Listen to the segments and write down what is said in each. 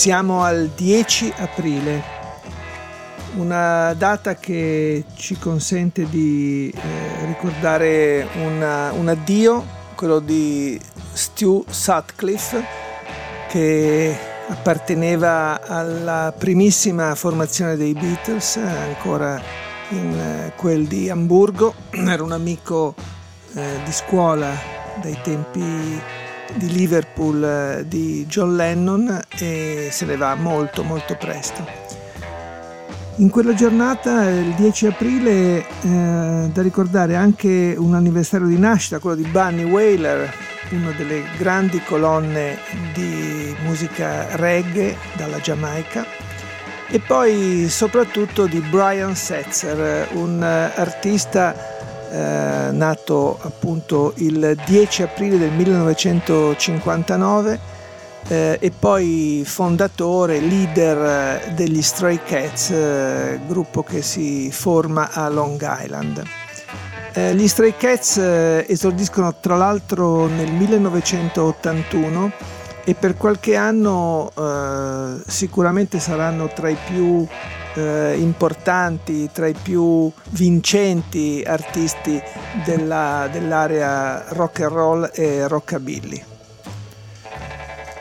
Siamo al 10 aprile, una data che ci consente di eh, ricordare una, un addio, quello di Stu Sutcliffe, che apparteneva alla primissima formazione dei Beatles, ancora in eh, quel di Amburgo, era un amico eh, di scuola dai tempi di Liverpool eh, di John Lennon e se ne va molto molto presto. In quella giornata, il 10 aprile, eh, da ricordare anche un anniversario di nascita, quello di Bunny Whaler, una delle grandi colonne di musica reggae dalla Giamaica, e poi soprattutto di Brian Setzer, un artista eh, nato appunto il 10 aprile del 1959 eh, e poi fondatore, leader eh, degli Stray Cats, eh, gruppo che si forma a Long Island. Eh, gli Stray Cats eh, esordiscono tra l'altro nel 1981 e per qualche anno sicuramente saranno tra i più eh, importanti, tra i più vincenti artisti della, dell'area rock and roll e rockabilly.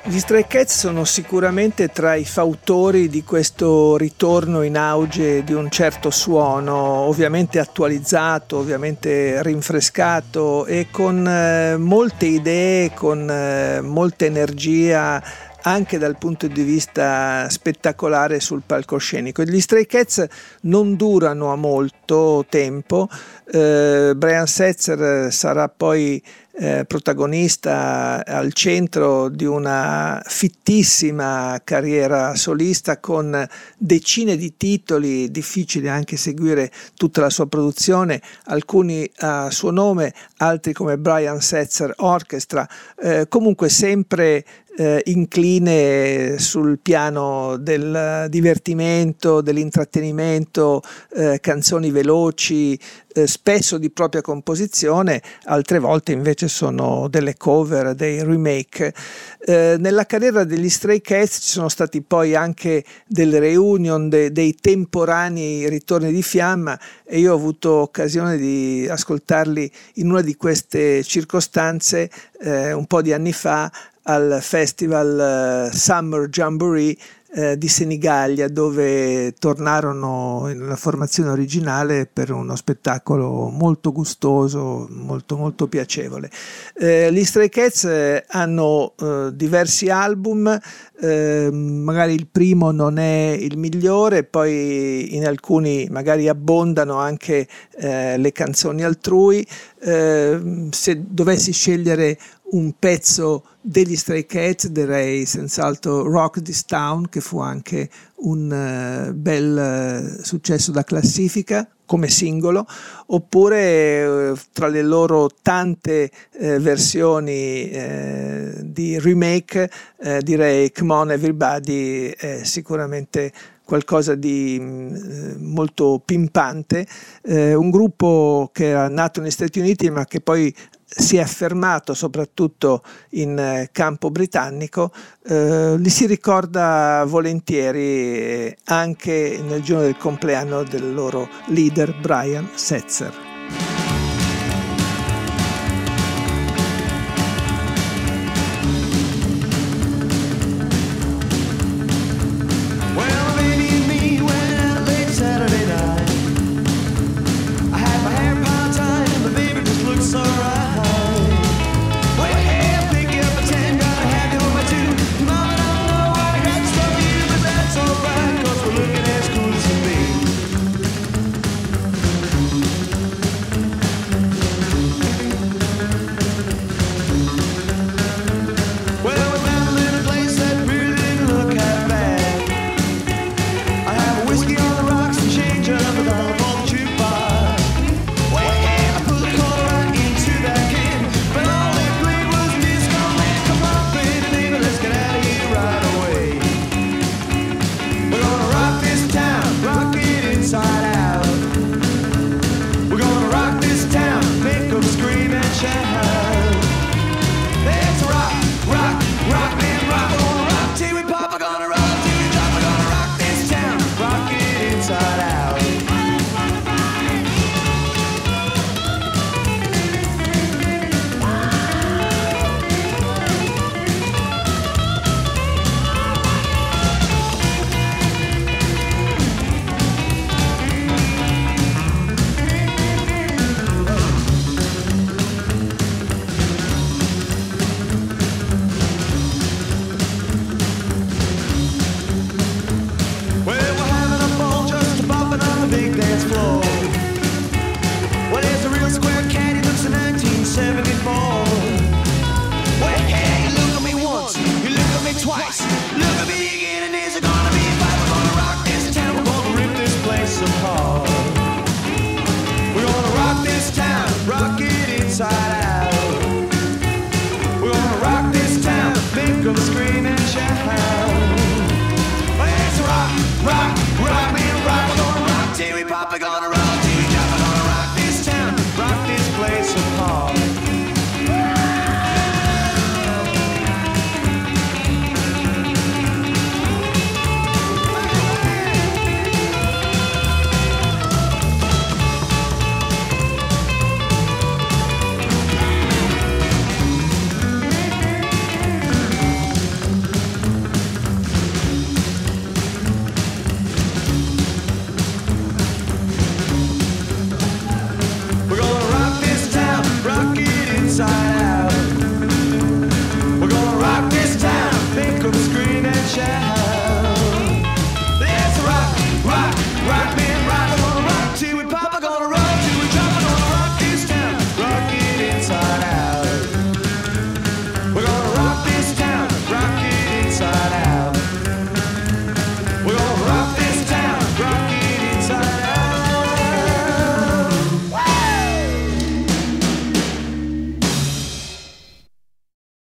Gli Stray Cats sono sicuramente tra i fautori di questo ritorno in auge di un certo suono, ovviamente attualizzato, ovviamente rinfrescato e con eh, molte idee, con eh, molta energia anche dal punto di vista spettacolare sul palcoscenico. Gli Stray Cats non durano a molto tempo, eh, Brian Setzer sarà poi eh, protagonista al centro di una fittissima carriera solista con decine di titoli, difficili anche seguire tutta la sua produzione, alcuni a suo nome, altri come Brian Setzer Orchestra, eh, comunque sempre eh, incline sul piano del divertimento, dell'intrattenimento, eh, canzoni veloci, eh, spesso di propria composizione, altre volte invece sono delle cover, dei remake. Eh, nella carriera degli Stray Cats ci sono stati poi anche delle reunion, de, dei temporanei ritorni di fiamma e io ho avuto occasione di ascoltarli in una di queste circostanze eh, un po' di anni fa al festival uh, Summer Jamboree eh, di Senigallia dove tornarono nella formazione originale per uno spettacolo molto gustoso, molto molto piacevole. Eh, gli Stray Cats eh, hanno eh, diversi album, eh, magari il primo non è il migliore, poi in alcuni magari abbondano anche eh, le canzoni altrui. se dovessi scegliere un pezzo degli Stray Cats, direi senz'altro Rock This Town, che fu anche un uh, bel uh, successo da classifica come singolo, oppure uh, tra le loro tante versioni di remake, direi Come On Everybody è sicuramente qualcosa di mh, molto pimpante, un gruppo che era nato negli Stati Uniti ma che poi si è affermato soprattutto in eh, campo britannico, eh, li si ricorda volentieri eh, anche nel giorno del compleanno del loro leader Brian Setzer. gonna run.